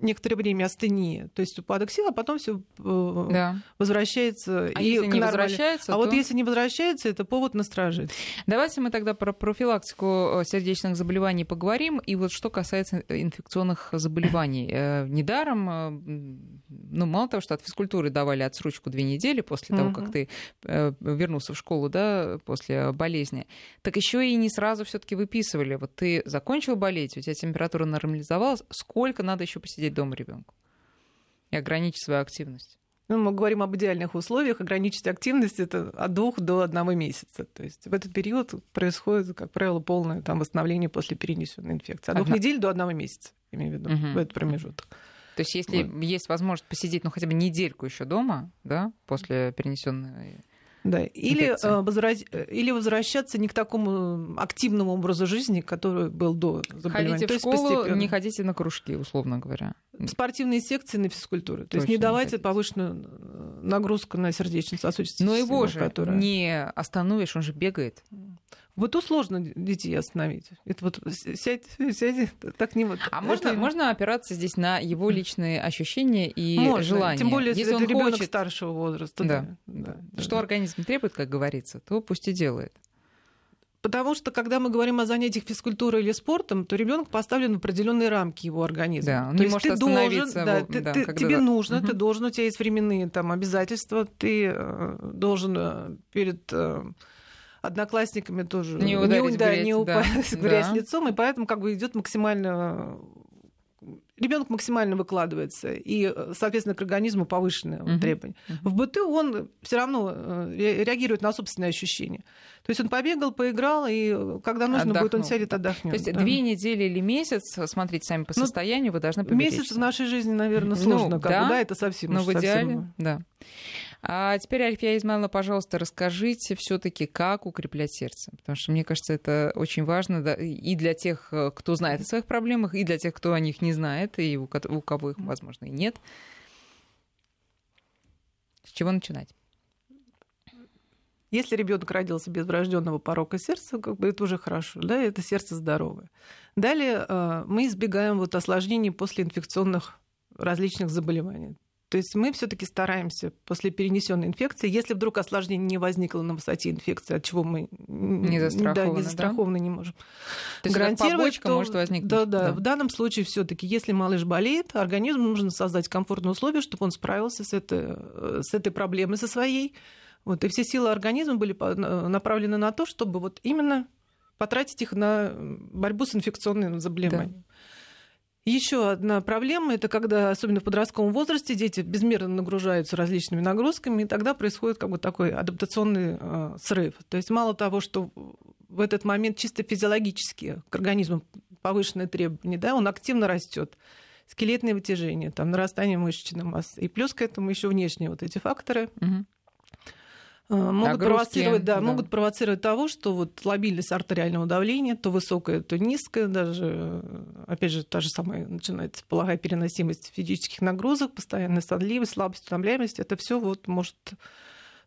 Speaker 2: некоторое время астения, то есть упадок сил, а потом все э, да. возвращается.
Speaker 1: А и если не возвращается,
Speaker 2: а
Speaker 1: то...
Speaker 2: вот если не возвращается, это повод насторожить.
Speaker 1: Давайте мы тогда про профилактику э, сердечных заболеваний поговорим. И вот что касается инфекционных заболеваний. Недаром, ну, мало того, что от физкультуры давали отсрочку две недели после того, как ты вернулся в школу, да, после болезни, так еще и не сразу все-таки выписывали. Вот ты закончил болеть, посидеть, у тебя температура нормализовалась, сколько надо еще посидеть дома ребенку и ограничить свою активность?
Speaker 2: Ну, мы говорим об идеальных условиях. Ограничить активность это от двух до одного месяца. То есть в этот период происходит, как правило, полное там, восстановление после перенесенной инфекции. От двух Одна... недель до одного месяца, имею в виду, угу. в этот промежуток.
Speaker 1: То есть, если вот. есть возможность посидеть, ну, хотя бы недельку еще дома, да, после перенесенной
Speaker 2: да. Или, э, возвращ... Или возвращаться не к такому активному образу жизни, который был до
Speaker 1: заболевания. Ходите в школу, постепенно. не ходите на кружки, условно говоря.
Speaker 2: Спортивные секции на физкультуру. То есть не давайте не повышенную э, нагрузку на сердечно-сосудистую
Speaker 1: Но его же которая... не остановишь, он же бегает.
Speaker 2: Вот то сложно детей остановить. Это вот сядь, сядь, так не вот.
Speaker 1: А можно, можно опираться здесь на его личные ощущения и
Speaker 2: можно,
Speaker 1: желания?
Speaker 2: Тем более, если, если он ребенок хочет... старшего возраста.
Speaker 1: Да, да, да. Что да. организм требует, как говорится, то пусть и делает.
Speaker 2: Потому что, когда мы говорим о занятиях физкультурой или спортом, то ребенок поставлен в определенные рамки его организма.
Speaker 1: Да, он
Speaker 2: то
Speaker 1: не может ты должен,
Speaker 2: да, ты, да, ты, когда... тебе нужно, угу. ты должен, у тебя есть временные там обязательства, ты э, должен э, перед э, одноклассниками тоже
Speaker 1: не, ударить
Speaker 2: не,
Speaker 1: да, грязь,
Speaker 2: не упасть
Speaker 1: да.
Speaker 2: грязь да. лицом, и поэтому как бы идет максимально ребенок максимально выкладывается, и, соответственно, к организму повышенные uh-huh. требования. Uh-huh. В быту он все равно э, реагирует на собственные ощущения. То есть он побегал, поиграл, и когда нужно Отдохнул. будет, он сядет, отдохнет.
Speaker 1: То есть да. две недели или месяц, смотрите сами по ну, состоянию, ну, вы должны поберечься.
Speaker 2: Месяц в нашей жизни, наверное, сложно. Ну, как да, бы, да, это совсем.
Speaker 1: Но в идеале,
Speaker 2: совсем...
Speaker 1: да. А теперь, Альфия Измайловна, пожалуйста, расскажите все таки как укреплять сердце. Потому что, мне кажется, это очень важно да, и для тех, э, кто знает о своих проблемах, и для тех, кто о них не знает, и у кого их, возможно, и нет. С чего начинать?
Speaker 2: Если ребенок родился без врожденного порока сердца, как бы это уже хорошо, да, это сердце здоровое. Далее э, мы избегаем вот осложнений после инфекционных различных заболеваний. То есть мы все-таки стараемся после перенесенной инфекции, если вдруг осложнение не возникло на высоте инфекции, от чего мы
Speaker 1: не застрахованы,
Speaker 2: да, не, застрахованы,
Speaker 1: да?
Speaker 2: не можем
Speaker 1: то есть гарантировать, то может возникнуть.
Speaker 2: Да, да, да. В данном случае все-таки, если малыш болеет, организму нужно создать комфортные условия, чтобы он справился с этой, с этой проблемой, со своей. Вот, и все силы организма были направлены на то, чтобы вот именно потратить их на борьбу с инфекционными заболеваниями. Да. Еще одна проблема это когда, особенно в подростковом возрасте, дети безмерно нагружаются различными нагрузками, и тогда происходит как бы такой адаптационный э, срыв. То есть мало того, что в этот момент чисто физиологически к организму повышенные требования, да, он активно растет, скелетное вытяжение, там, нарастание мышечной массы, и плюс к этому еще внешние вот эти факторы. Угу могут провоцировать, да, да. могут провоцировать того, что вот лобильность артериального давления, то высокое, то низкое, даже, опять же, та же самая начинается плохая переносимость физических нагрузок, постоянная сонливость, слабость, утомляемость, это все вот может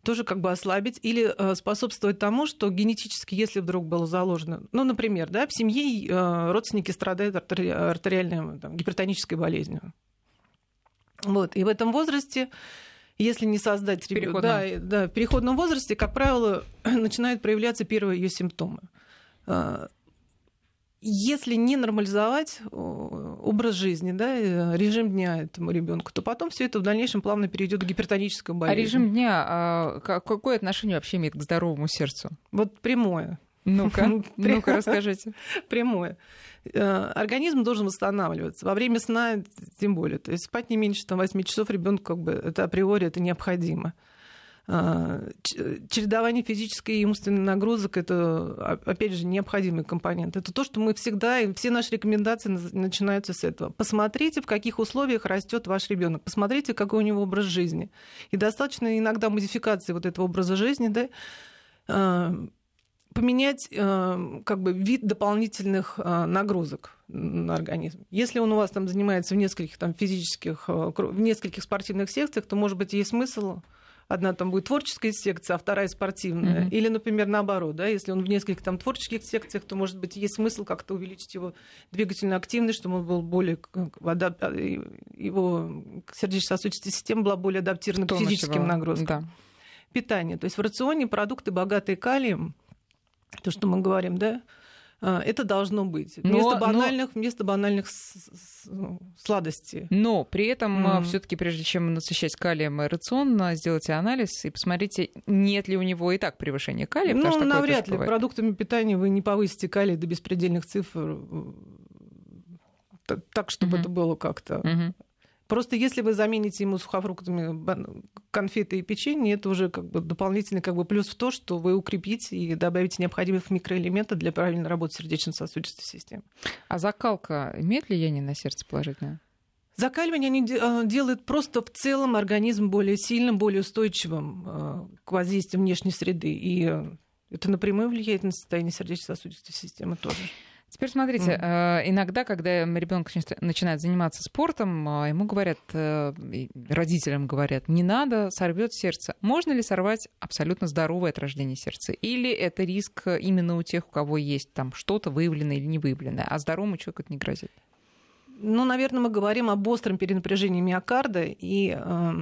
Speaker 2: тоже как бы ослабить или э, способствовать тому, что генетически, если вдруг было заложено, ну, например, да, в семье э, родственники страдают артери- артериальной там, гипертонической болезнью. Вот. И в этом возрасте если не создать ребенка, да, да, в переходном возрасте, как правило, начинают проявляться первые ее симптомы. А, если не нормализовать образ жизни, да, э, режим дня этому ребенку, то потом все это в дальнейшем плавно перейдет к гипертонической болезни.
Speaker 1: А режим дня а какое отношение вообще имеет к здоровому сердцу?
Speaker 2: Вот прямое.
Speaker 1: Ну-ка, ну-ка расскажите.
Speaker 2: Прямое. Э, организм должен восстанавливаться. Во время сна тем более. То есть спать не меньше там, 8 часов ребенку как бы это априори это необходимо. Э, чередование физической и умственной нагрузок это, опять же, необходимый компонент. Это то, что мы всегда, и все наши рекомендации начинаются с этого. Посмотрите, в каких условиях растет ваш ребенок. Посмотрите, какой у него образ жизни. И достаточно иногда модификации вот этого образа жизни, да, э, поменять э, как бы вид дополнительных э, нагрузок на организм. Если он у вас там занимается в нескольких там физических, э, в нескольких спортивных секциях, то, может быть, есть смысл одна там будет творческая секция, а вторая спортивная. Mm-hmm. Или, например, наоборот, да, если он в нескольких там творческих секциях, то, может быть, есть смысл как-то увеличить его двигательную активность, чтобы он был более адап... его сердечно-сосудистая система была более адаптирована к физическим нагрузкам. Да. Питание. То есть в рационе продукты, богатые калием, то, что мы говорим, да, а, это должно быть. Вместо но, банальных, но... вместо банальных сладостей.
Speaker 1: Но при этом mm. все таки прежде чем насыщать калием рацион, сделайте анализ и посмотрите, нет ли у него и так превышения калия.
Speaker 2: Ну, навряд ли. Бывает. Продуктами питания вы не повысите калий до беспредельных цифр так, чтобы mm-hmm. это было как-то mm-hmm. Просто если вы замените ему сухофруктами конфеты и печенье, это уже как бы дополнительный как бы плюс в то, что вы укрепите и добавите необходимых микроэлементов для правильной работы сердечно-сосудистой системы.
Speaker 1: А закалка имеет влияние на сердце положительное?
Speaker 2: Закаливание они а, делают просто в целом организм более сильным, более устойчивым а, к воздействию внешней среды. И это напрямую влияет на состояние сердечно-сосудистой системы тоже.
Speaker 1: Теперь смотрите, mm. иногда, когда ребенок начинает заниматься спортом, а, ему говорят, э, родителям говорят, не надо, сорвет сердце. Можно ли сорвать абсолютно здоровое от рождения сердце? Или это риск именно у тех, у кого есть там что-то выявленное или не выявленное, а здоровому человеку это не грозит?
Speaker 2: Ну, наверное, мы говорим об остром перенапряжении миокарда и э,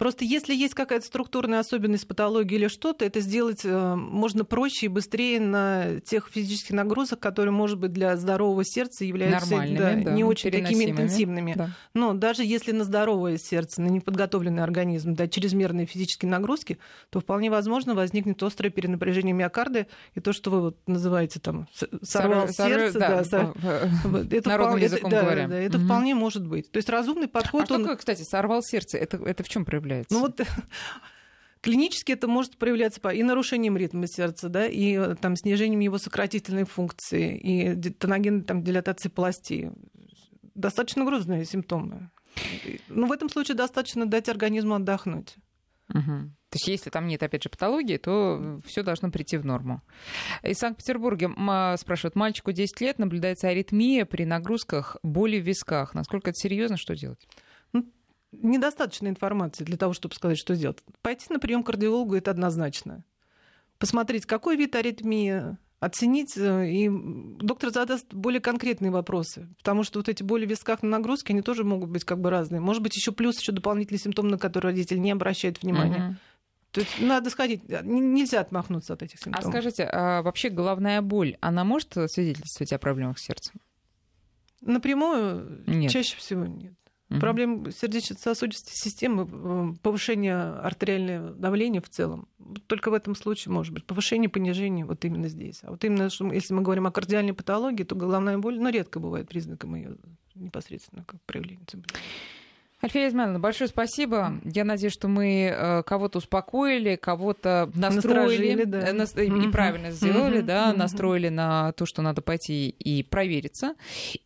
Speaker 2: Просто если есть какая-то структурная особенность патологии или что-то, это сделать э, можно проще и быстрее на тех физических нагрузках, которые, может быть, для здорового сердца являются да, да, не очень такими интенсивными. Да. Но даже если на здоровое сердце, на неподготовленный организм, да, чрезмерные физические нагрузки, то вполне возможно возникнет острое перенапряжение миокарда, и то, что вы вот называете там сорвал Сор... сердце, да, да, сор... это, вполне, это, да, да, это угу. вполне может быть. То есть разумный подход.
Speaker 1: А он... что кстати, сорвал сердце? Это, это в чем проявляется? Проявляется?
Speaker 2: Ну вот Клинически это может проявляться и нарушением ритма сердца, да, и э, там, снижением его сократительной функции, и тоногенной там, дилатации полостей. Достаточно грузные симптомы. Но ну, в этом случае достаточно дать организму отдохнуть.
Speaker 1: Угу. То есть, если там нет, опять же, патологии, то все должно прийти в норму. Из Санкт-Петербурга спрашивают, мальчику 10 лет, наблюдается аритмия при нагрузках, боли в висках. Насколько это серьезно, что делать?
Speaker 2: Недостаточно информации для того, чтобы сказать, что сделать. Пойти на прием к кардиологу это однозначно. Посмотреть, какой вид аритмии, оценить, э, и доктор задаст более конкретные вопросы, потому что вот эти боли в висках на нагрузке, они тоже могут быть как бы разные. Может быть, еще плюс еще дополнительный симптом, на который родитель не обращает внимания. Угу. То есть надо сходить, нельзя отмахнуться от этих симптомов.
Speaker 1: А скажите, а вообще головная боль, она может свидетельствовать о проблемах с сердцем?
Speaker 2: Напрямую нет. чаще всего нет. Угу. Проблем сердечно-сосудистой системы, э, повышение артериального давления в целом. Только в этом случае может быть повышение, понижение вот именно здесь. А вот именно, что, если мы говорим о кардиальной патологии, то головная боль, ну, редко бывает признаком ее непосредственно как проявления.
Speaker 1: Альфия Измайловна, большое спасибо. Я надеюсь, что мы э, кого-то успокоили, кого-то настроили, да. Э, нас, mm-hmm. и правильно сделали, mm-hmm. да, mm-hmm. настроили на то, что надо пойти и провериться.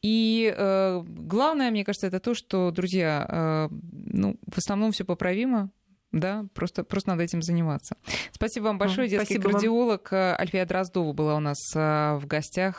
Speaker 1: И э, главное, мне кажется, это то, что, друзья, э, ну, в основном все поправимо Да, просто, просто надо этим заниматься. Спасибо вам большое. Детский Спасибо кардиолог вам. Альфия Дроздова была у нас в гостях.